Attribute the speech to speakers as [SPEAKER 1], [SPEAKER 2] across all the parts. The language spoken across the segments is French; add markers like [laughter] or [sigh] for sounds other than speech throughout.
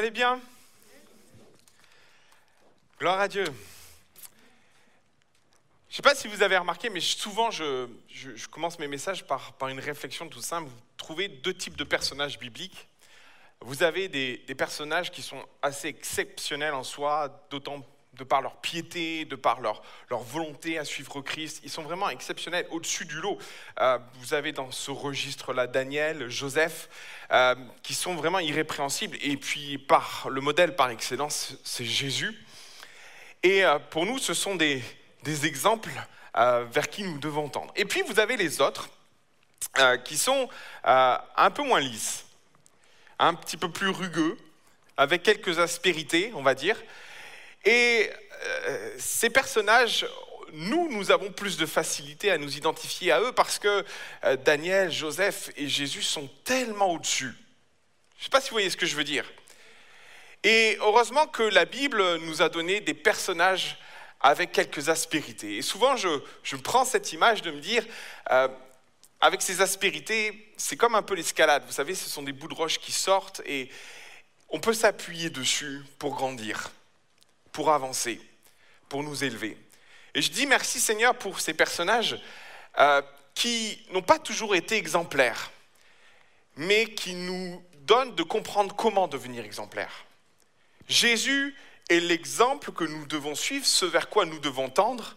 [SPEAKER 1] allez bien? Gloire à Dieu. Je ne sais pas si vous avez remarqué, mais souvent je, commence mes messages par, une réflexion tout simple. Vous trouvez deux types de personnages bibliques. Vous avez des, des personnages qui sont assez exceptionnels en soi, d'autant de par leur piété, de par leur, volonté à suivre Christ. Ils sont vraiment exceptionnels, au-dessus du lot. Euh, vous avez dans ce registre-là Daniel, Joseph, euh, qui sont vraiment irrépréhensibles. Et puis, par le modèle par excellence, c'est Jésus. Et euh, pour nous, ce sont des exemples vers qui nous devons tendre. Et puis, vous avez les autres, qui sont un peu moins lisses, un petit peu plus rugueux, avec quelques aspérités, on va dire. Et euh, ces personnages, nous, nous avons plus de facilité à nous identifier à eux parce que euh, Daniel, Joseph et Jésus sont tellement au-dessus. Je ne sais pas si vous voyez ce que je veux dire. Et heureusement que la Bible nous a donné des personnages avec quelques aspérités. Et souvent, je, je prends cette image de me dire, euh, avec ces aspérités, c'est comme un peu l'escalade. Vous savez, ce sont des bouts de roche qui sortent et on peut s'appuyer dessus pour grandir pour avancer, pour nous élever. Et je dis merci Seigneur pour ces personnages euh, qui n'ont pas toujours été exemplaires, mais qui nous donnent de comprendre comment devenir exemplaires. Jésus est l'exemple que nous devons suivre, ce vers quoi nous devons tendre,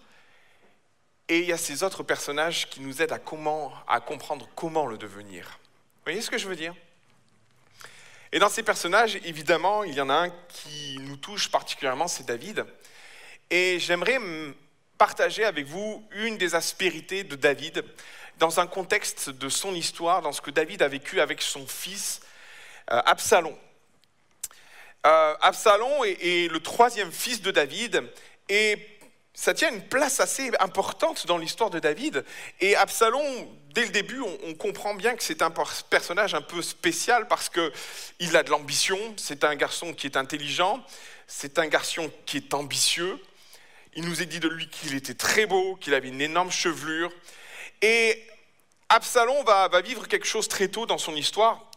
[SPEAKER 1] et il y a ces autres personnages qui nous aident à, comment, à comprendre comment le devenir. Vous voyez ce que je veux dire? Et dans ces personnages, évidemment, il y en a un qui touche particulièrement, c'est David. Et j'aimerais partager avec vous une des aspérités de David dans un contexte de son histoire, dans ce que David a vécu avec son fils euh, Absalom. Euh, Absalom est, le troisième fils de David et ça tient une place assez importante dans l'histoire de David. Et Absalom, dès le début, on, comprend bien que c'est un personnage un peu spécial parce qu'il a de l'ambition, c'est un garçon qui est intelligent, c'est un garçon qui est ambitieux. Il nous est dit de lui qu'il était très beau, qu'il avait une énorme chevelure. Et Absalom va, vivre quelque chose très tôt dans son histoire.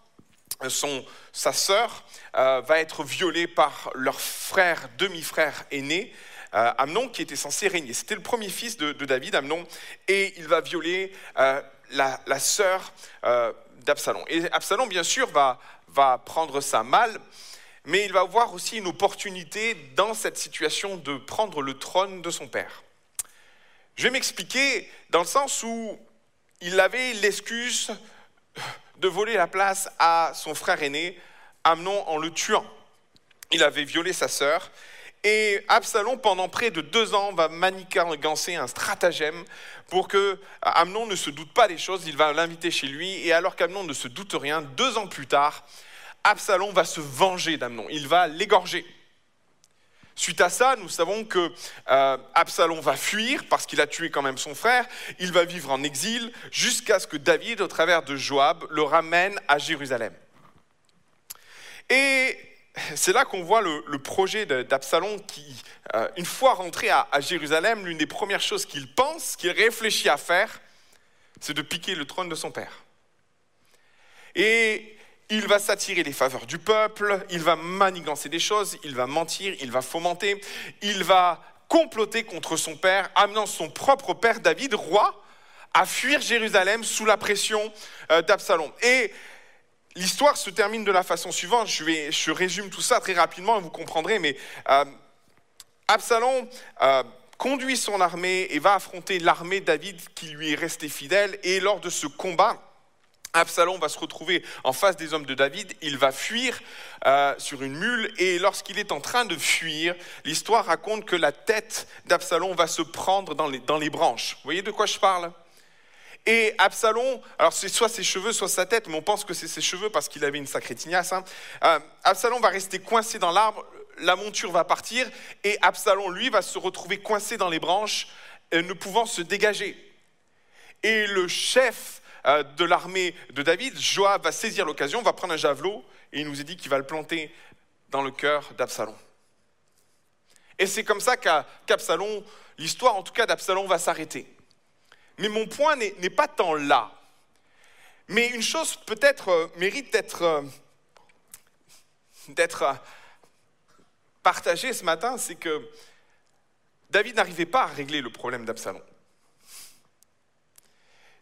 [SPEAKER 1] Son, sa sœur euh, va être violée par leur frère, demi-frère aîné, euh, Amnon qui était censé régner. C'était le premier fils de, David, Amnon, et il va violer euh, la, sœur euh, d'Absalom. Et Absalom, bien sûr, va, va prendre ça mal, mais il va avoir aussi une opportunité dans cette situation de prendre le trône de son père. Je vais m'expliquer dans le sens où il avait l'excuse de voler la place à son frère aîné, Amnon, en le tuant. Il avait violé sa sœur et Absalom, pendant près de deux ans, va manigancer un stratagème pour que Amnon ne se doute pas des choses. Il va l'inviter chez lui. Et alors qu'Amnon ne se doute rien, deux ans plus tard, Absalom va se venger d'Amnon. Il va l'égorger. Suite à ça, nous savons que euh, Absalom va fuir parce qu'il a tué quand même son frère. Il va vivre en exil jusqu'à ce que David, au travers de Joab, le ramène à Jérusalem. Et c'est là qu'on voit le, projet d'Absalom qui, euh, une fois rentré à, Jérusalem, l'une des premières choses qu'il pense, qu'il réfléchit à faire, c'est de piquer le trône de son père. Et il va s'attirer les faveurs du peuple, il va manigancer des choses, il va mentir, il va fomenter, il va comploter contre son père, amenant son propre père David, roi, à fuir Jérusalem sous la pression euh, d'Absalom. Et L'histoire se termine de la façon suivante. Je, résume tout ça très rapidement, vous comprendrez, mais euh, Absalom euh, conduit son armée et va affronter l'armée David qui lui est resté fidèle. Et lors de ce combat, Absalom va se retrouver en face des hommes de David, il va fuir euh, sur une mule et lorsqu'il est en train de fuir, l'histoire raconte que la tête d'Absalom va se prendre dans les, branches. Vous voyez de quoi je parle? Et Absalom, alors c'est soit ses cheveux, soit sa tête, mais on pense que c'est ses cheveux parce qu'il avait une sacrée tignasse. Hein. Euh, Absalom va rester coincé dans l'arbre, la monture va partir, et Absalom, lui, va se retrouver coincé dans les branches, euh, ne pouvant se dégager. Et le chef de l'armée de David, Joab, va saisir l'occasion, va prendre un javelot, et il nous est dit qu'il va le planter dans le cœur d'Absalom. Et c'est comme ça qu'Absalom, l'histoire en tout cas d'Absalom va s'arrêter. Mais mon point n'est pas tant là. Mais une chose peut-être euh, mérite d'être euh, d'être partagé ce matin, c'est que David n'arrivait pas à régler le problème d'Absalom.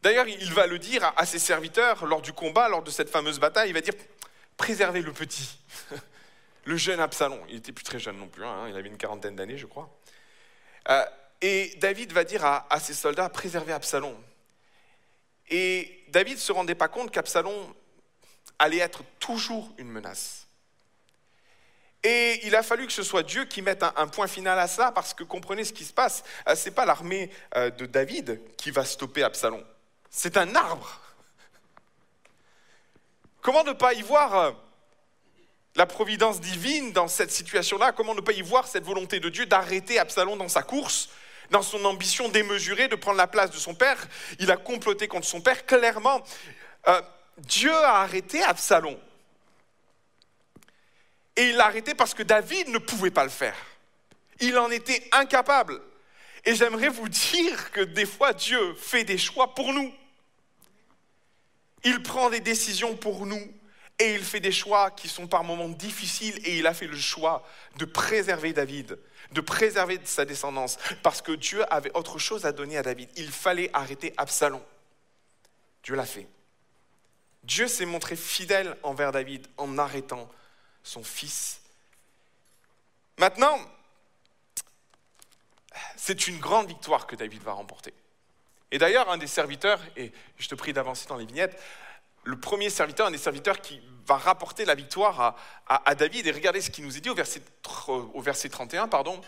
[SPEAKER 1] D'ailleurs, il va le dire à ses serviteurs lors du combat, lors de cette fameuse bataille, il va dire, préservez le petit, [laughs] le jeune Absalom. Il n'était plus très jeune non plus, hein, il avait une quarantaine d'années, je crois. Euh, et David va dire à, ses soldats, préservez Absalom. Et David ne se rendait pas compte qu'Absalom allait être toujours une menace. Et il a fallu que ce soit Dieu qui mette un, point final à ça, parce que comprenez ce qui se passe. Euh, ce n'est pas l'armée euh, de David qui va stopper Absalom. C'est un arbre. Comment ne pas y voir euh, la providence divine dans cette situation-là? Comment ne pas y voir cette volonté de Dieu d'arrêter Absalom dans sa course dans son ambition démesurée de prendre la place de son père, il a comploté contre son père. Clairement, Dieu a arrêté Absalom. Et il l'a arrêté parce que David ne pouvait pas le faire. Il en était incapable. Et j'aimerais vous dire que des fois, Dieu fait des choix pour nous. Il prend des décisions pour nous et il fait des choix qui sont par moments difficiles et il a fait le choix de préserver David, de préserver sa descendance, parce que Dieu avait autre chose à donner à David. Il fallait arrêter Absalom. Dieu l'a fait. Dieu s'est montré fidèle envers David en arrêtant son fils. Maintenant, c'est une grande victoire que David va remporter. Et d'ailleurs, un des serviteurs, et je te prie d'avancer dans les vignettes, le premier serviteur, un des serviteurs qui va rapporter la victoire à, David, et regardez ce qu'il nous est dit au verset, au verset 31, pardon,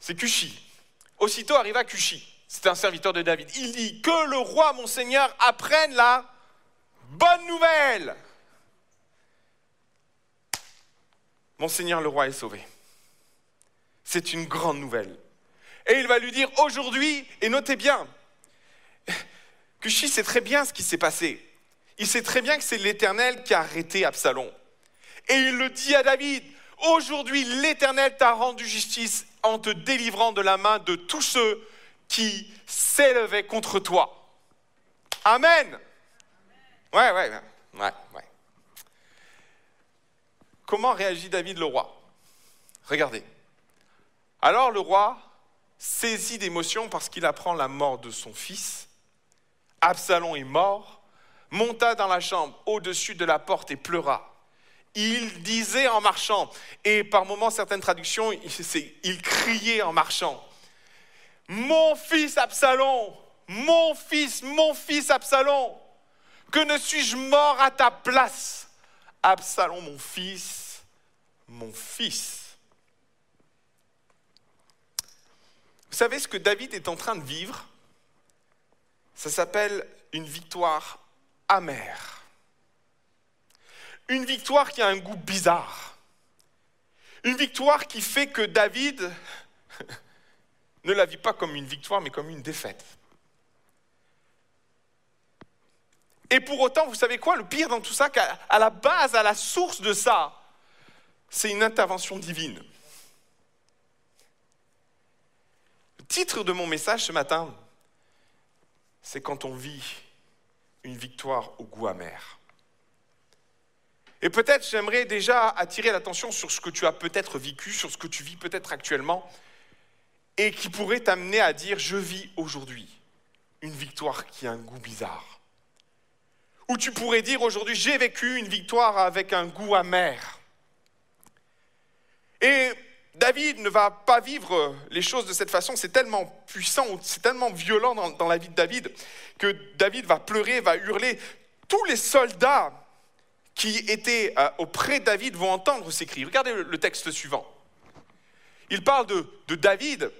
[SPEAKER 1] c'est Cushi. Aussitôt arriva Cushi, c'est un serviteur de David. Il dit, que le roi, mon Seigneur, apprenne la bonne nouvelle. Monseigneur le roi est sauvé. C'est une grande nouvelle. Et il va lui dire aujourd'hui, et notez bien, que Chi sait très bien ce qui s'est passé. Il sait très bien que c'est l'Éternel qui a arrêté Absalom. Et il le dit à David, aujourd'hui l'Éternel t'a rendu justice en te délivrant de la main de tous ceux qui s'élevaient contre toi. Amen. Ouais, ouais, ouais, ouais. Comment réagit David le roi? Regardez. Alors le roi, saisi d'émotion parce qu'il apprend la mort de son fils, Absalom est mort, monta dans la chambre au-dessus de la porte et pleura. Il disait en marchant, et par moments certaines traductions, [laughs] il criait en marchant, Mon fils Absalom, mon fils, mon fils Absalom, que ne suis-je mort à ta place? Absalom, mon fils, mon fils. Vous savez ce que David est en train de vivre? Ça s'appelle une victoire amère. Une victoire qui a un goût bizarre. Une victoire qui fait que David [laughs] ne la vit pas comme une victoire, mais comme une défaite. Et pour autant, vous savez quoi? Le pire dans tout ça, qu'à la base, à la source de ça, c'est une intervention divine. Le titre de mon message ce matin, c'est quand on vit une victoire au goût amer. Et peut-être j'aimerais déjà attirer l'attention sur ce que tu as peut-être vécu, sur ce que tu vis peut-être actuellement, et qui pourrait t'amener à dire, je vis aujourd'hui une victoire qui a un goût bizarre. Ou tu pourrais dire aujourd'hui, j'ai vécu une victoire avec un goût amer. Et David ne va pas vivre les choses de cette façon, c'est tellement puissant, c'est tellement violent dans, la vie de David, que David va pleurer, va hurler. Tous les soldats qui étaient euh, auprès de David vont entendre ces cris. Regardez le, texte suivant. Il parle de, de David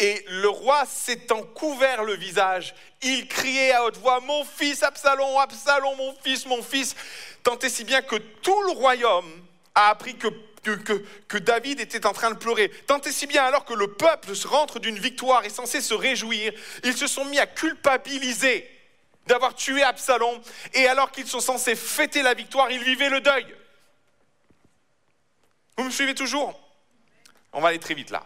[SPEAKER 1] et le roi s'étant couvert le visage, il criait à haute voix, Mon fils Absalom, Absalom, mon fils, mon fils, tant et si bien que tout le royaume a appris que, que, David était en train de pleurer. Tant et si bien alors que le peuple se rentre d'une victoire et censé se réjouir, ils se sont mis à culpabiliser d'avoir tué Absalom, et alors qu'ils sont censés fêter la victoire, ils vivaient le deuil. Vous me suivez toujours? On va aller très vite là.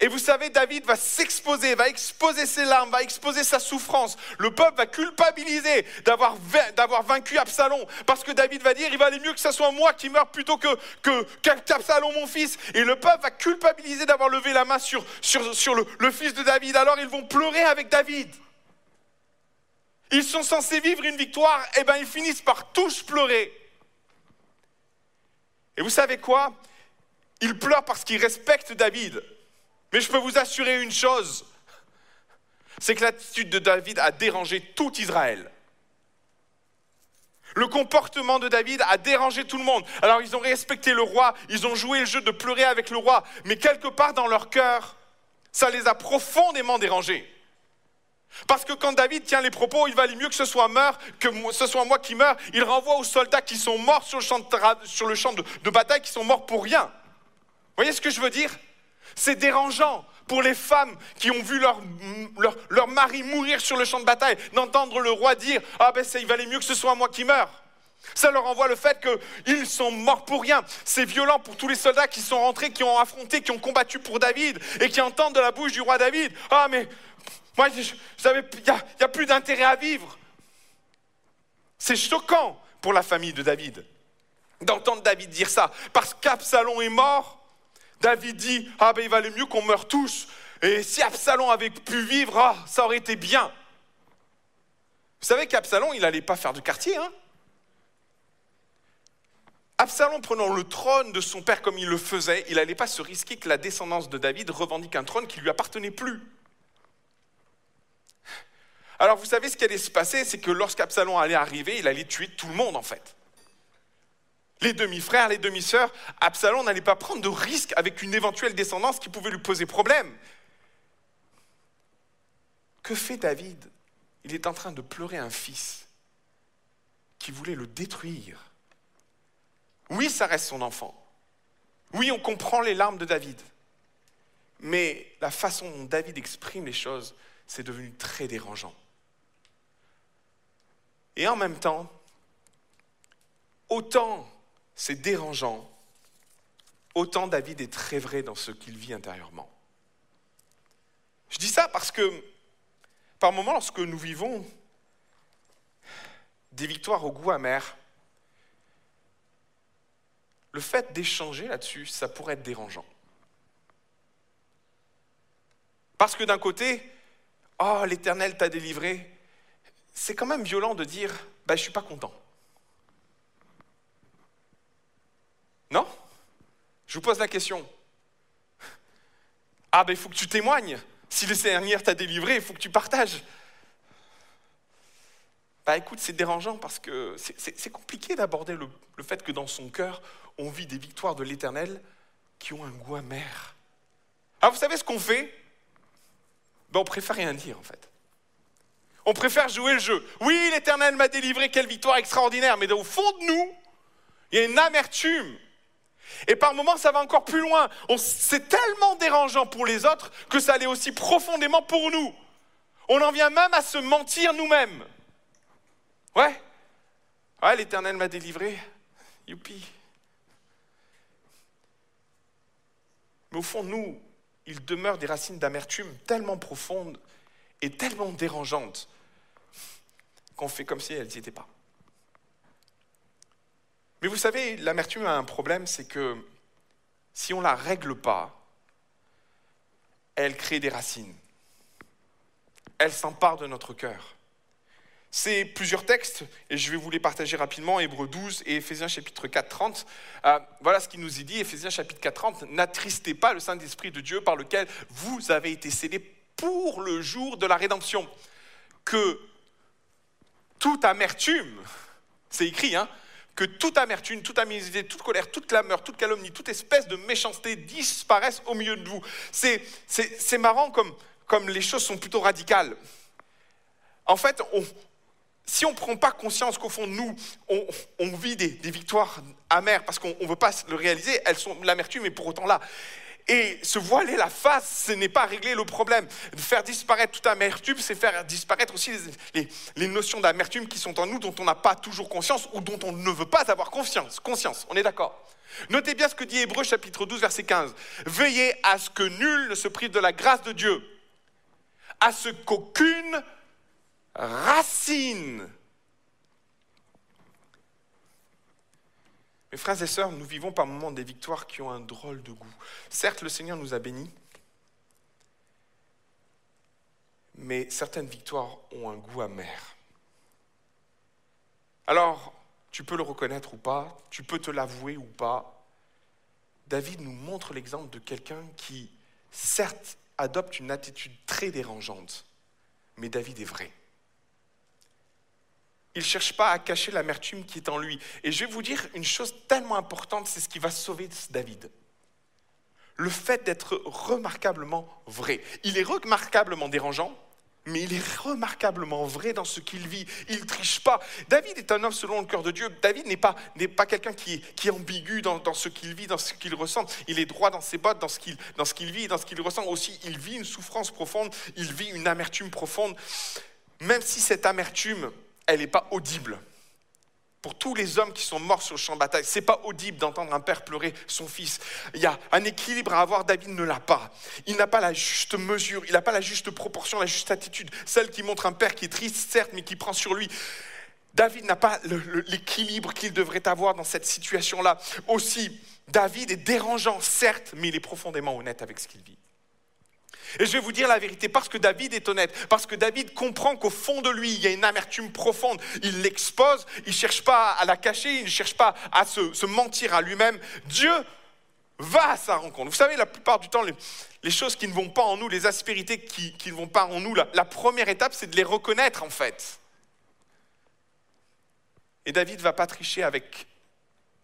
[SPEAKER 1] Et vous savez, David va s'exposer, va exposer ses larmes, va exposer sa souffrance. Le peuple va culpabiliser d'avoir, vaincu Absalom. Parce que David va dire, il valait mieux que ce soit moi qui meure plutôt que, que qu'Absalom, mon fils. Et le peuple va culpabiliser d'avoir levé la main sur, le fils de David. Alors ils vont pleurer avec David. Ils sont censés vivre une victoire, et eh bien ils finissent par tous pleurer. Et vous savez quoi? Ils pleurent parce qu'ils respectent David. Mais je peux vous assurer une chose, c'est que l'attitude de David a dérangé tout Israël. Le comportement de David a dérangé tout le monde. Alors ils ont respecté le roi, ils ont joué le jeu de pleurer avec le roi, mais quelque part dans leur cœur, ça les a profondément dérangés. Parce que quand David tient les propos, il valait mieux que ce soit meurt, que ce soit moi qui meure. Il renvoie aux soldats qui sont morts sur le champ de, sur le champ de bataille, qui sont morts pour rien. Vous voyez ce que je veux dire? C'est dérangeant pour les femmes qui ont vu leur, leur, mari mourir sur le champ de bataille, d'entendre le roi dire Ah ben il valait mieux que ce soit moi qui meure. Ça leur envoie le fait qu'ils sont morts pour rien. C'est violent pour tous les soldats qui sont rentrés, qui ont affronté, qui ont combattu pour David et qui entendent de la bouche du roi David Ah mais moi, il n'y a plus d'intérêt à vivre. C'est choquant pour la famille de David d'entendre David dire ça. Parce qu'Absalom est mort, David dit, ah ben il valait mieux qu'on meure tous. Et si Absalom avait pu vivre, ah, ça aurait été bien. Vous savez qu'Absalom, il n'allait pas faire de quartier. Hein Absalom prenant le trône de son père comme il le faisait, il n'allait pas se risquer que la descendance de David revendique un trône qui lui appartenait plus. Alors vous savez ce qui allait se passer, c'est que lorsqu'Absalom allait arriver, il allait tuer tout le monde en fait les demi-frères, les demi-sœurs, Absalom n'allait pas prendre de risque avec une éventuelle descendance qui pouvait lui poser problème. Que fait David? Il est en train de pleurer un fils qui voulait le détruire. Oui, ça reste son enfant. Oui, on comprend les larmes de David. Mais la façon dont David exprime les choses, c'est devenu très dérangeant. Et en même temps, autant c'est dérangeant, autant David est très vrai dans ce qu'il vit intérieurement. Je dis ça parce que par moments, lorsque nous vivons des victoires au goût amer, le fait d'échanger là-dessus, ça pourrait être dérangeant. Parce que d'un côté, oh, l'Éternel t'a délivré, c'est quand même violent de dire, bah, je ne suis pas content. Non? Je vous pose la question. Ah ben il faut que tu témoignes. Si le Seigneur t'a délivré, il faut que tu partages. Bah écoute, c'est dérangeant parce que c'est compliqué d'aborder le, fait que dans son cœur, on vit des victoires de l'Éternel qui ont un goût amer. Ah, vous savez ce qu'on fait? Ben, On préfère rien dire en fait. On préfère jouer le jeu. Oui, l'Éternel m'a délivré, quelle victoire extraordinaire, mais au fond de nous, il y a une amertume et par moments, ça va encore plus loin. C'est tellement dérangeant pour les autres que ça l'est aussi profondément pour nous. On en vient même à se mentir nous-mêmes. Ouais. Ouais, l'Éternel m'a délivré. Youpi. Mais au fond, nous, il demeure des racines d'amertume tellement profondes et tellement dérangeantes qu'on fait comme si elles n'y étaient pas. Mais vous savez, l'amertume a un problème, c'est que si on ne la règle pas, elle crée des racines. Elle s'empare de notre cœur. C'est plusieurs textes, et je vais vous les partager rapidement, Hébreux 12 et Éphésiens chapitre 4, 30. Euh, voilà ce qu'il nous est dit, Éphésiens chapitre 4, 30. N'attristez pas le Saint-Esprit de Dieu par lequel vous avez été scellés pour le jour de la rédemption. Que toute amertume, c'est écrit, hein, que toute amertume, toute amitié, toute colère, toute clameur, toute calomnie, toute espèce de méchanceté disparaissent au milieu de vous. C'est marrant comme, comme les choses sont plutôt radicales. En fait, si on ne prend pas conscience qu'au fond nous, on, vit des, victoires amères parce qu'on ne veut pas le réaliser, elles sont l'amertume est pour autant là. Et se voiler la face, ce n'est pas régler le problème. Faire disparaître toute amertume, c'est faire disparaître aussi les, les notions d'amertume qui sont en nous, dont on n'a pas toujours conscience ou dont on ne veut pas avoir conscience. conscience on est d'accord Notez bien ce que dit Hébreu chapitre 12, verset 15. Veillez à ce que nul ne se prive de la grâce de Dieu, à ce qu'aucune racine. Mes frères et sœurs, nous vivons par moments des victoires qui ont un drôle de goût. Certes, le Seigneur nous a bénis, mais certaines victoires ont un goût amer. Alors, tu peux le reconnaître ou pas, tu peux te l'avouer ou pas. David nous montre l'exemple de quelqu'un qui, certes, adopte une attitude très dérangeante, mais David est vrai. Il ne cherche pas à cacher l'amertume qui est en lui. Et je vais vous dire une chose tellement importante, c'est ce qui va sauver David. Le fait d'être remarquablement vrai. Il est remarquablement dérangeant, mais il est remarquablement vrai dans ce qu'il vit. Il ne triche pas. David est un homme selon le cœur de Dieu. David n'est pas, pas quelqu'un qui, est ambigu dans, ce qu'il vit, dans ce qu'il ressent. Il est droit dans ses bottes, dans ce qu'il, dans ce qu'il vit, dans ce qu'il ressent aussi. Il vit une souffrance profonde, il vit une amertume profonde. Même si cette amertume, elle n'est pas audible pour tous les hommes qui sont morts sur le champ de bataille. C'est pas audible d'entendre un père pleurer son fils. Il y a un équilibre à avoir, David ne l'a pas. Il n'a pas la juste mesure, il n'a pas la juste proportion, la juste attitude, celle qui montre un père qui est triste, certes, mais qui prend sur lui. David n'a pas l'équilibre qu'il devrait avoir dans cette situation-là. Aussi, David est dérangeant, certes, mais il est profondément honnête avec ce qu'il vit. Et je vais vous dire la vérité, parce que David est honnête, parce que David comprend qu'au fond de lui, il y a une amertume profonde. Il l'expose, il ne cherche pas à la cacher, il ne cherche pas à se, mentir à lui-même. Dieu va à sa rencontre. Vous savez, la plupart du temps, les, choses qui ne vont pas en nous, les aspérités qui, ne vont pas en nous, la, première étape, c'est de les reconnaître en fait. Et David ne va pas tricher avec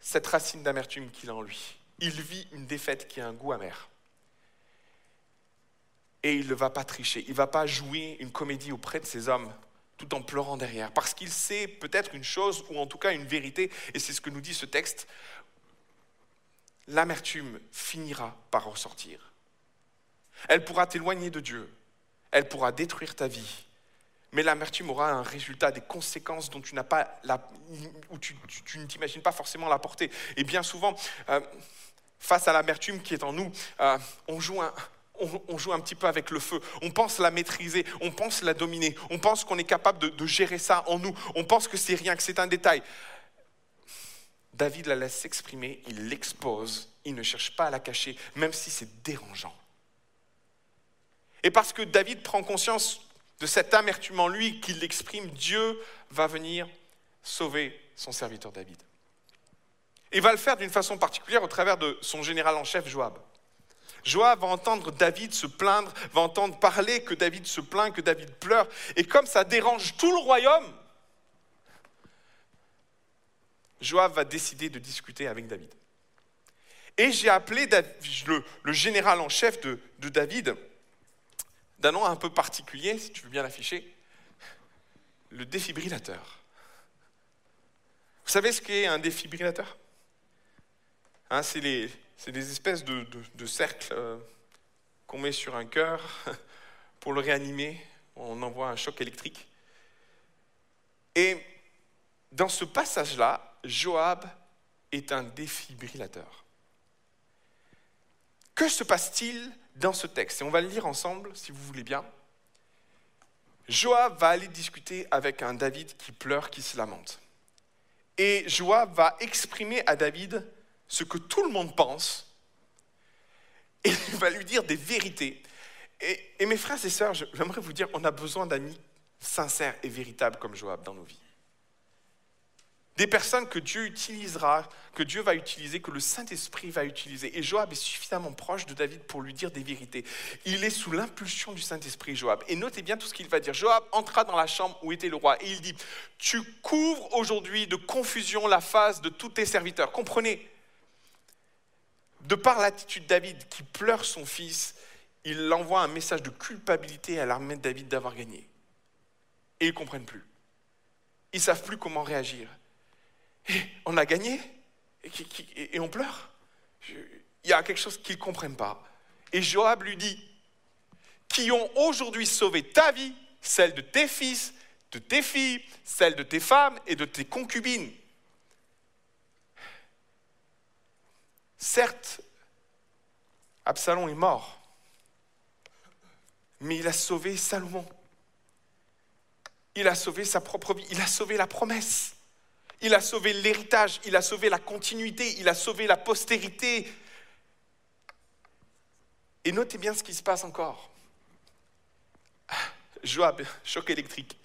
[SPEAKER 1] cette racine d'amertume qu'il a en lui. Il vit une défaite qui a un goût amer et il ne va pas tricher. Il ne va pas jouer une comédie auprès de ces hommes tout en pleurant derrière. Parce qu'il sait peut-être une chose, ou en tout cas une vérité, et c'est ce que nous dit ce texte, l'amertume finira par ressortir. Elle pourra t'éloigner de Dieu, elle pourra détruire ta vie, mais l'amertume aura un résultat, des conséquences dont tu n'as pas la, où tu, ne t'imagines pas forcément la portée. Et bien souvent, euh, face à l'amertume qui est en nous, euh, on joue un, on, joue un petit peu avec le feu. On pense la maîtriser, on pense la dominer, on pense qu'on est capable de, gérer ça en nous, on pense que c'est rien, que c'est un détail. David la laisse s'exprimer, il l'expose, il ne cherche pas à la cacher, même si c'est dérangeant. Et parce que David prend conscience de cette amertume en lui qu'il l'exprime, Dieu va venir sauver son serviteur David. Et va le faire d'une façon particulière au travers de son général en chef Joab. Joab va entendre David se plaindre, va entendre parler que David se plaint, que David pleure. Et comme ça dérange tout le royaume, Joab va décider de discuter avec David. Et j'ai appelé le, général en chef de, de David, d'un nom un peu particulier, si tu veux bien l'afficher, le défibrillateur. Vous savez ce qu'est un défibrillateur? Hein, C'est les, des espèces de, cercles euh, qu'on met sur un cœur [laughs] pour le réanimer. On envoie un choc électrique. Et dans ce passage-là, Joab est un défibrillateur. Que se passe-t-il dans ce texte? Et on va le lire ensemble, si vous voulez bien. Joab va aller discuter avec un David qui pleure, qui se lamente. Et Joab va exprimer à David ce que tout le monde pense, et il va lui dire des vérités. Et, mes frères et sœurs, j'aimerais vous dire, on a besoin d'amis sincères et véritables comme Joab dans nos vies. Des personnes que Dieu utilisera, que Dieu va utiliser, que le Saint-Esprit va utiliser. Et Joab est suffisamment proche de David pour lui dire des vérités. Il est sous l'impulsion du Saint-Esprit, Joab. Et notez bien tout ce qu'il va dire. Joab entra dans la chambre où était le roi et il dit, tu couvres aujourd'hui de confusion la face de tous tes serviteurs. Comprenez, de par l'attitude de David qui pleure son fils, il envoie un message de culpabilité à l'armée de David d'avoir gagné. Et ils ne comprennent plus. Ils ne savent plus comment réagir. Et on a gagné et, on pleure. Il y a quelque chose qu'ils ne comprennent pas. Et Joab lui dit, qui ont aujourd'hui sauvé ta vie, celle de tes fils, de tes filles, celle de tes femmes et de tes concubines. Certes, Absalom est mort, mais il a sauvé Salomon. Il a sauvé sa propre vie, il a sauvé la promesse, il a sauvé l'héritage, il a sauvé la continuité, il a sauvé la postérité. Et notez bien ce qui se passe encore. Joab, choc électrique.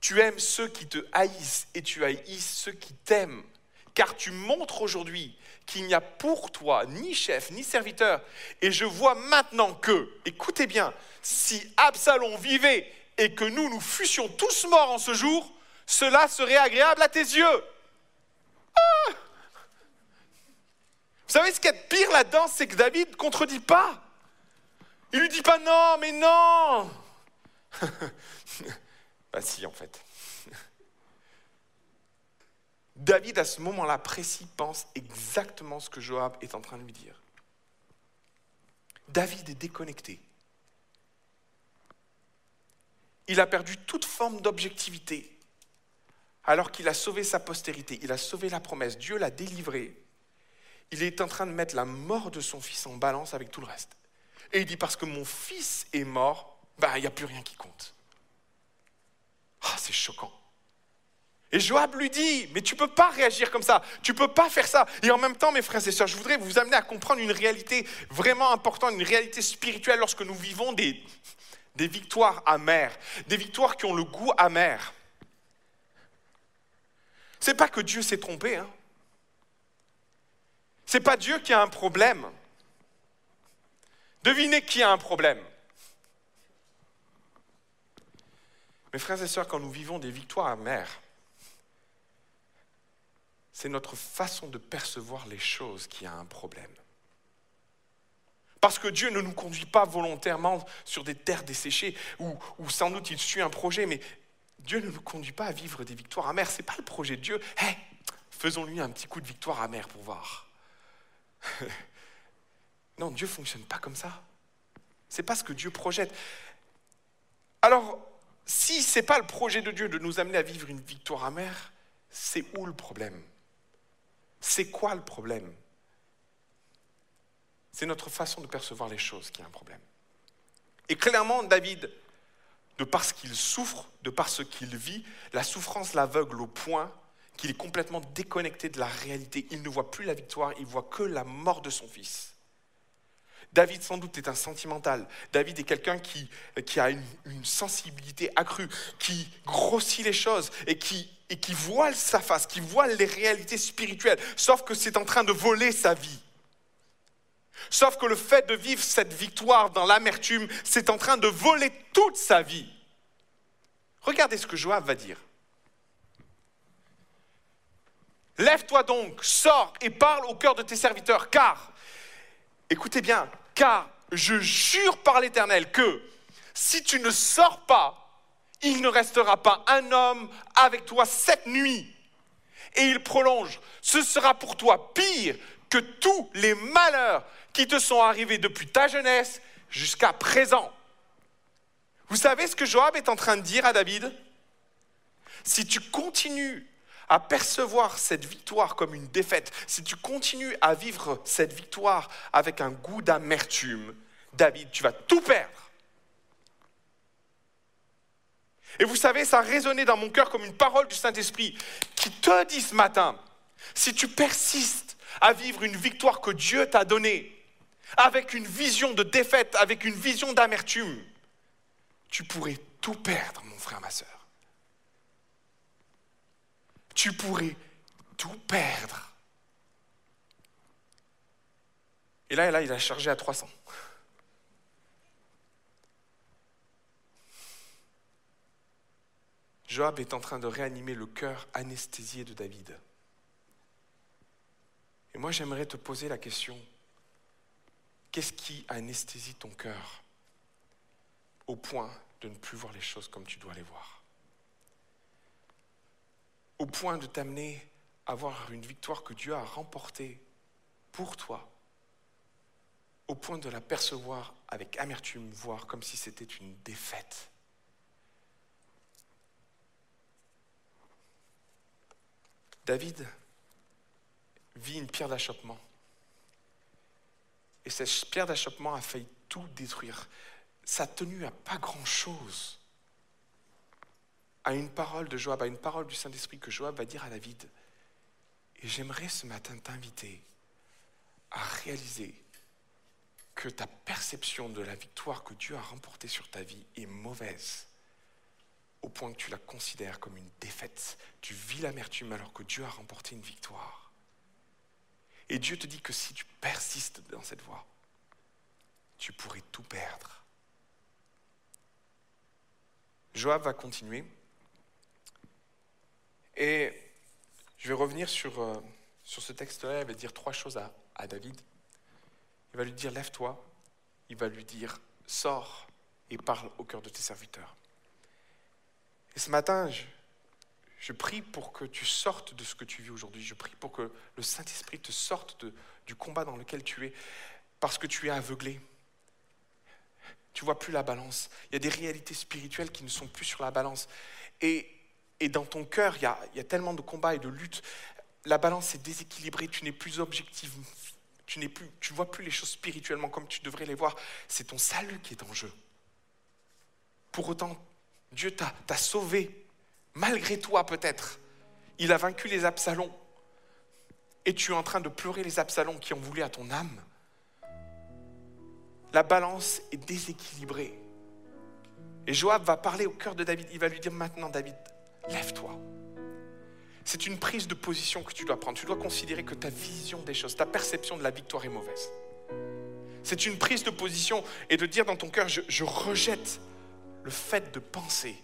[SPEAKER 1] Tu aimes ceux qui te haïssent et tu haïs ceux qui t'aiment. Car tu montres aujourd'hui qu'il n'y a pour toi ni chef ni serviteur. Et je vois maintenant que, écoutez bien, si Absalom vivait et que nous, nous fussions tous morts en ce jour, cela serait agréable à tes yeux. Ah Vous savez ce qui est pire là-dedans, c'est que David ne contredit pas. Il lui dit pas non, mais non. [laughs] bah si, en fait. David, à ce moment-là précis, pense exactement ce que Joab est en train de lui dire. David est déconnecté. Il a perdu toute forme d'objectivité alors qu'il a sauvé sa postérité, il a sauvé la promesse, Dieu l'a délivré. Il est en train de mettre la mort de son fils en balance avec tout le reste. Et il dit, parce que mon fils est mort, ben, il n'y a plus rien qui compte. Ah, c'est choquant. Et Joab lui dit, mais tu ne peux pas réagir comme ça, tu ne peux pas faire ça. Et en même temps, mes frères et sœurs, je voudrais vous amener à comprendre une réalité vraiment importante, une réalité spirituelle lorsque nous vivons des, victoires amères, des victoires qui ont le goût amer. C'est pas que Dieu s'est trompé, hein. C'est pas Dieu qui a un problème. Devinez qui a un problème. Mes frères et sœurs, quand nous vivons des victoires amères, c'est notre façon de percevoir les choses qui a un problème. Parce que Dieu ne nous conduit pas volontairement sur des terres desséchées, où, sans doute il suit un projet, mais Dieu ne nous conduit pas à vivre des victoires amères. Ce n'est pas le projet de Dieu. faisons-lui un petit coup de victoire amère pour voir. [laughs] non, Dieu ne fonctionne pas comme ça. Ce n'est pas ce que Dieu projette. Alors, si ce n'est pas le projet de Dieu de nous amener à vivre une victoire amère, c'est où le problème? C'est quoi le problème? C'est notre façon de percevoir les choses qui est un problème. Et clairement, David, de parce qu'il souffre, de parce qu'il vit, la souffrance l'aveugle au point qu'il est complètement déconnecté de la réalité. Il ne voit plus la victoire, il voit que la mort de son fils. David, sans doute, est un sentimental. David est quelqu'un qui, qui a une, sensibilité accrue, qui grossit les choses et qui, et qui voile sa face, qui voile les réalités spirituelles, sauf que c'est en train de voler sa vie. Sauf que le fait de vivre cette victoire dans l'amertume, c'est en train de voler toute sa vie. Regardez ce que Joab va dire. Lève-toi donc, sors et parle au cœur de tes serviteurs, car Écoutez bien, car je jure par l'Éternel que si tu ne sors pas, il ne restera pas un homme avec toi cette nuit. Et il prolonge, ce sera pour toi pire que tous les malheurs qui te sont arrivés depuis ta jeunesse jusqu'à présent. Vous savez ce que Joab est en train de dire à David? Si tu continues à percevoir cette victoire comme une défaite, si tu continues à vivre cette victoire avec un goût d'amertume, David, tu vas tout perdre. Et vous savez, ça a résonné dans mon cœur comme une parole du Saint-Esprit qui te dit ce matin, si tu persistes à vivre une victoire que Dieu t'a donnée, avec une vision de défaite, avec une vision d'amertume, tu pourrais tout perdre, mon frère, ma soeur tu pourrais tout perdre. Et là, là, il a chargé à 300. Joab est en train de réanimer le cœur anesthésié de David. Et moi, j'aimerais te poser la question, qu'est-ce qui anesthésie ton cœur au point de ne plus voir les choses comme tu dois les voir? Au point de t'amener à avoir une victoire que Dieu a remportée pour toi. au point de la percevoir avec amertume, voire comme si c'était une défaite. David vit une pierre d'achoppement. Et cette pierre d'achoppement a failli tout détruire. Sa tenue à pas grand-chose. À une parole de Joab, à une parole du Saint-Esprit que Joab va dire à David. Et j'aimerais ce matin t'inviter à réaliser que ta perception de la victoire que Dieu a remportée sur ta vie est mauvaise, au point que tu la considères comme une défaite. Tu vis l'amertume alors que Dieu a remporté une victoire. Et Dieu te dit que si tu persistes dans cette voie, tu pourrais tout perdre. Joab va continuer. Et je vais revenir sur, euh, sur ce texte-là. Il va dire trois choses à, à David. Il va lui dire, lève-toi. Il va lui dire, sors et parle au cœur de tes serviteurs. Et ce matin, je, je prie pour que tu sortes de ce que tu vis aujourd'hui. Je prie pour que le Saint-Esprit te sorte de, du combat dans lequel tu es, parce que tu es aveuglé. Tu vois plus la balance. Il y a des réalités spirituelles qui ne sont plus sur la balance. Et, et dans ton cœur, il y, a, tellement de combats et de luttes. La balance est déséquilibrée. Tu n'es plus objectif. Tu n'es plus, tu vois plus les choses spirituellement comme tu devrais les voir. C'est ton salut qui est en jeu. Pour autant, Dieu t'a sauvé malgré toi peut-être. Il a vaincu les Absalons. Et tu es en train de pleurer les Absalons qui ont voulu à ton âme. La balance est déséquilibrée. Et Joab va parler au cœur de David. Il va lui dire maintenant, David, lève-toi. C'est une prise de position que tu dois prendre. Tu dois considérer que ta vision des choses, ta perception de la victoire est mauvaise. C'est une prise de position et de dire dans ton cœur, je, je rejette le fait de penser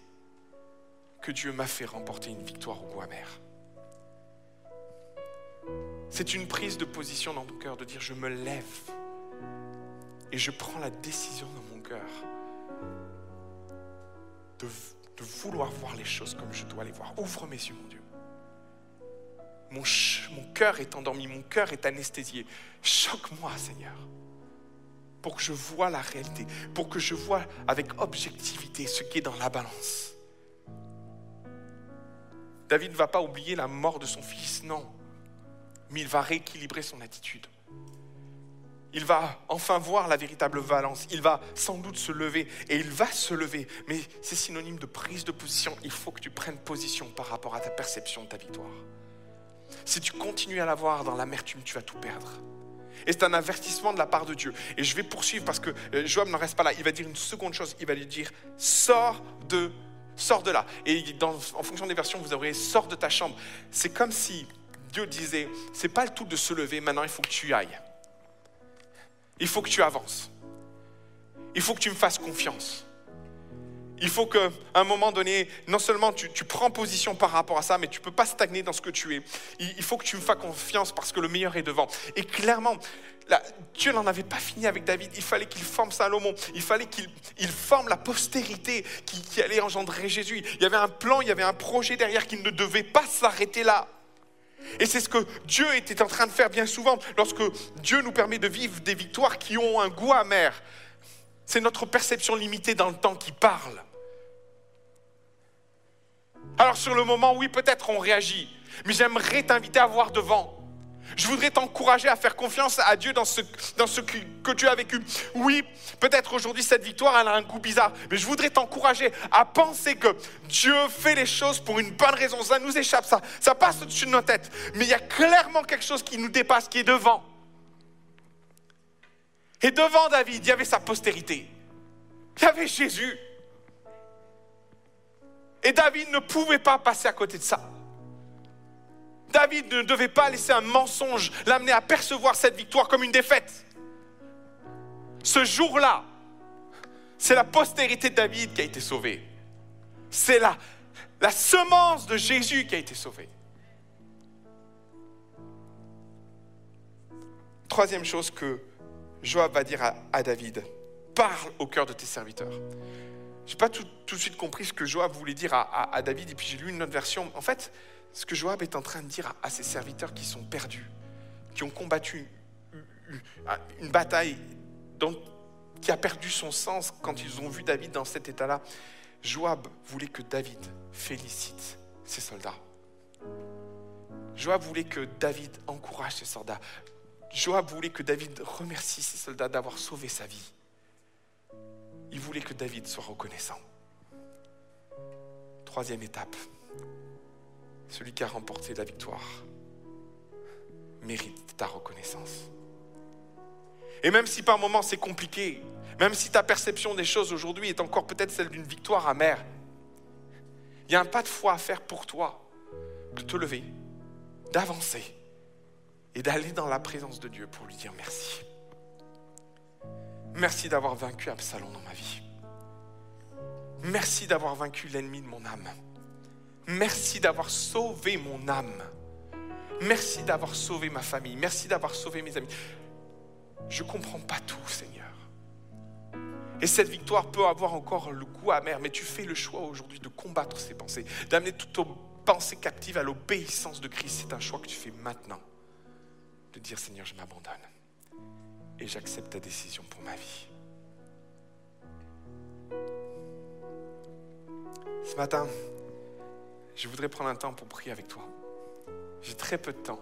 [SPEAKER 1] que Dieu m'a fait remporter une victoire au goût amer. C'est une prise de position dans ton cœur de dire je me lève et je prends la décision dans mon cœur de, de vouloir voir les choses comme je dois les voir. Ouvre mes yeux, mon Dieu. Mon, mon cœur est endormi, mon cœur est anesthésié. Choque-moi, Seigneur, pour que je vois la réalité, pour que je vois avec objectivité ce qui est dans la balance. David ne va pas oublier la mort de son fils, non. Mais il va rééquilibrer son attitude. Il va enfin voir la véritable valence. Il va sans doute se lever et il va se lever. Mais c'est synonyme de prise de position. Il faut que tu prennes position par rapport à ta perception de ta victoire. Si tu continues à la voir dans l'amertume, tu vas tout perdre. Et c'est un avertissement de la part de Dieu. Et je vais poursuivre parce que euh, Joab n'en reste pas là. Il va dire une seconde chose. Il va lui dire, sors de Sors de là. Et en fonction des versions, vous aurez sors de ta chambre. C'est comme si Dieu disait, c'est pas le tout de se lever, maintenant il faut que tu ailles. Il faut que tu avances. Il faut que tu me fasses confiance. Il faut qu'à un moment donné, non seulement tu, prends position par rapport à ça, mais tu ne peux pas stagner dans ce que tu es. Il, faut que tu me fasses confiance parce que le meilleur est devant. Et clairement, Dieu n'en avait pas fini avec David. Il fallait qu'il forme Salomon. Il fallait qu'il forme la postérité qui, allait engendrer Jésus. Il y avait un plan, il y avait un projet derrière qui ne devait pas s'arrêter là. Et c'est ce que Dieu était en train de faire bien souvent lorsque Dieu nous permet de vivre des victoires qui ont un goût amer. C'est notre perception limitée dans le temps qui parle. Alors sur le moment, oui, peut-être on réagit, mais j'aimerais t'inviter à voir devant. Je voudrais t'encourager à faire confiance à Dieu dans ce, que, tu as vécu. Oui, peut-être aujourd'hui cette victoire, a un goût bizarre, mais je voudrais t'encourager à penser que Dieu fait les choses pour une bonne raison. Ça nous échappe, ça, ça passe au-dessus de nos têtes. Mais il y a clairement quelque chose qui nous dépasse, qui est devant. Et devant David, il y avait sa postérité. Il y avait Jésus. Et David ne pouvait pas passer à côté de ça. David ne devait pas laisser un mensonge l'amener à percevoir cette victoire comme une défaite. Ce jour-là, c'est la postérité de David qui a été sauvée. C'est la, la semence de Jésus qui a été sauvée. Troisième chose que Joab va dire à, David, parle au cœur de tes serviteurs. Je n'ai pas tout, de suite compris ce que Joab voulait dire à, David, et puis j'ai lu une autre version. En fait, ce que Joab est en train de dire à, ses serviteurs qui sont perdus, qui ont combattu une, bataille qui a perdu son sens quand ils ont vu David dans cet état-là. Joab voulait que David félicite ses soldats. Joab voulait que David encourage ses soldats. Joab voulait que David remercie ses soldats d'avoir sauvé sa vie. Il voulait que David soit reconnaissant. Troisième étape, celui qui a remporté la victoire mérite ta reconnaissance. Et même si par moments c'est compliqué, même si ta perception des choses aujourd'hui est encore peut-être celle d'une victoire amère, il y a un pas de foi à faire pour toi, de te lever, d'avancer et d'aller dans la présence de Dieu pour lui dire merci. Merci d'avoir vaincu Absalom dans ma vie. Merci d'avoir vaincu l'ennemi de mon âme. Merci d'avoir sauvé mon âme. Merci d'avoir sauvé ma famille. Merci d'avoir sauvé mes amis. Je ne comprends pas tout, Seigneur. Et cette victoire peut avoir encore le goût amer, mais tu fais le choix aujourd'hui de combattre ces pensées, d'amener toutes tes pensées captives à l'obéissance de Christ. C'est un choix que tu fais maintenant. De dire Seigneur, je m'abandonne et j'accepte ta décision pour ma vie. Ce matin, je voudrais prendre un temps pour prier avec toi. J'ai très peu de temps.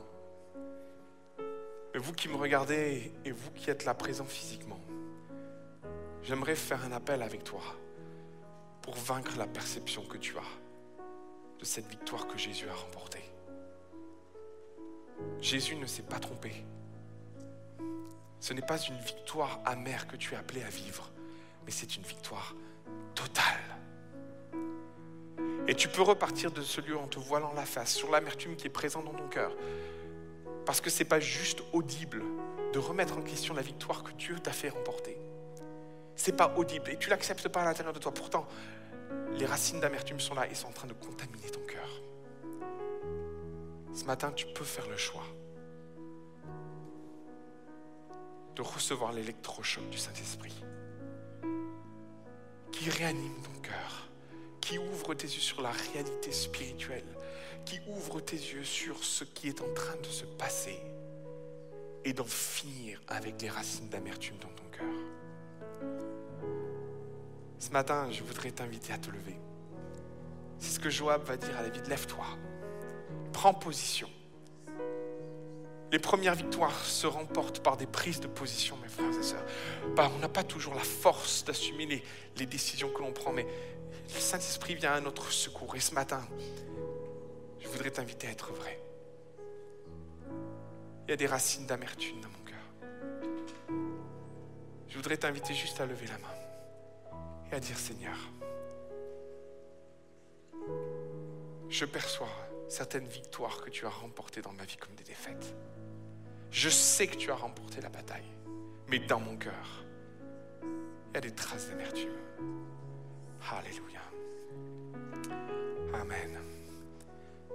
[SPEAKER 1] Mais vous qui me regardez et vous qui êtes là présent physiquement, j'aimerais faire un appel avec toi pour vaincre la perception que tu as de cette victoire que Jésus a remportée. Jésus ne s'est pas trompé. Ce n'est pas une victoire amère que tu es appelé à vivre, mais c'est une victoire totale. Et tu peux repartir de ce lieu en te voilant la face sur l'amertume qui est présente dans ton cœur. Parce que ce n'est pas juste audible de remettre en question la victoire que Dieu t'a fait remporter. Ce n'est pas audible et tu l'acceptes pas à l'intérieur de toi. Pourtant, les racines d'amertume sont là et sont en train de contaminer ton cœur. Ce matin, tu peux faire le choix de recevoir l'électrochoc du Saint-Esprit qui réanime ton cœur qui ouvre tes yeux sur la réalité spirituelle, qui ouvre tes yeux sur ce qui est en train de se passer et d'en finir avec les racines d'amertume dans ton cœur. Ce matin, je voudrais t'inviter à te lever. C'est ce que Joab va dire à David, lève-toi, prends position. Les premières victoires se remportent par des prises de position, mes frères et sœurs. Bah, on n'a pas toujours la force d'assumer les, les décisions que l'on prend, mais le Saint-Esprit vient à notre secours. Et ce matin, je voudrais t'inviter à être vrai. Il y a des racines d'amertume dans mon cœur. Je voudrais t'inviter juste à lever la main et à dire Seigneur, je perçois certaines victoires que tu as remportées dans ma vie comme des défaites. Je sais que tu as remporté la bataille, mais dans mon cœur, il y a des traces d'amertume. Alléluia. Amen.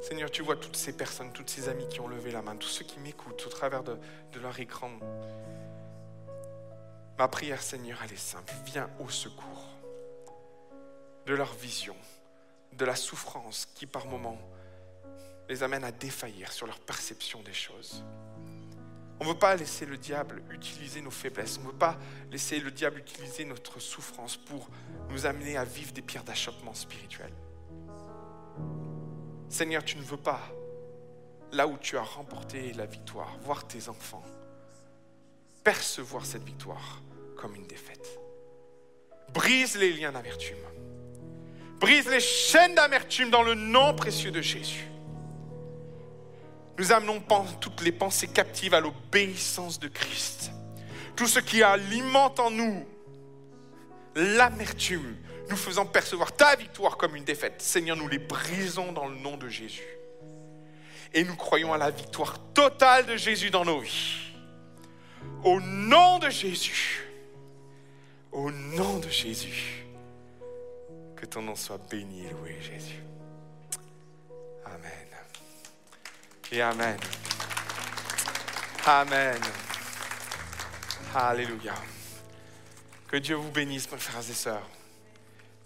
[SPEAKER 1] Seigneur, tu vois toutes ces personnes, toutes ces amis qui ont levé la main, tous ceux qui m'écoutent au travers de, leur écran. Ma prière, Seigneur, elle est simple. Viens au secours de leur vision, de la souffrance qui par moments les amène à défaillir sur leur perception des choses. On ne veut pas laisser le diable utiliser nos faiblesses. On ne veut pas laisser le diable utiliser notre souffrance pour nous amener à vivre des pierres d'achoppement spirituel. Seigneur, tu ne veux pas, là où tu as remporté la victoire, voir tes enfants percevoir cette victoire comme une défaite. Brise les liens d'amertume. Brise les chaînes d'amertume dans le nom précieux de Jésus. Nous amenons toutes les pensées captives à l'obéissance de Christ. Tout ce qui alimente en nous l'amertume, nous faisant percevoir ta victoire comme une défaite. Seigneur, nous les brisons dans le nom de Jésus. Et nous croyons à la victoire totale de Jésus dans nos vies. Au nom de Jésus. Au nom de Jésus. Que ton nom soit béni et loué, Jésus. Amen. Et Amen. Amen. Alléluia. Que Dieu vous bénisse, mes frères et sœurs.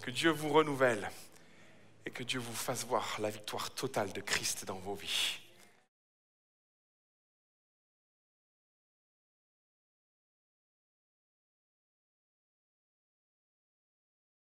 [SPEAKER 1] Que Dieu vous renouvelle et que Dieu vous fasse voir la victoire totale de Christ dans vos vies.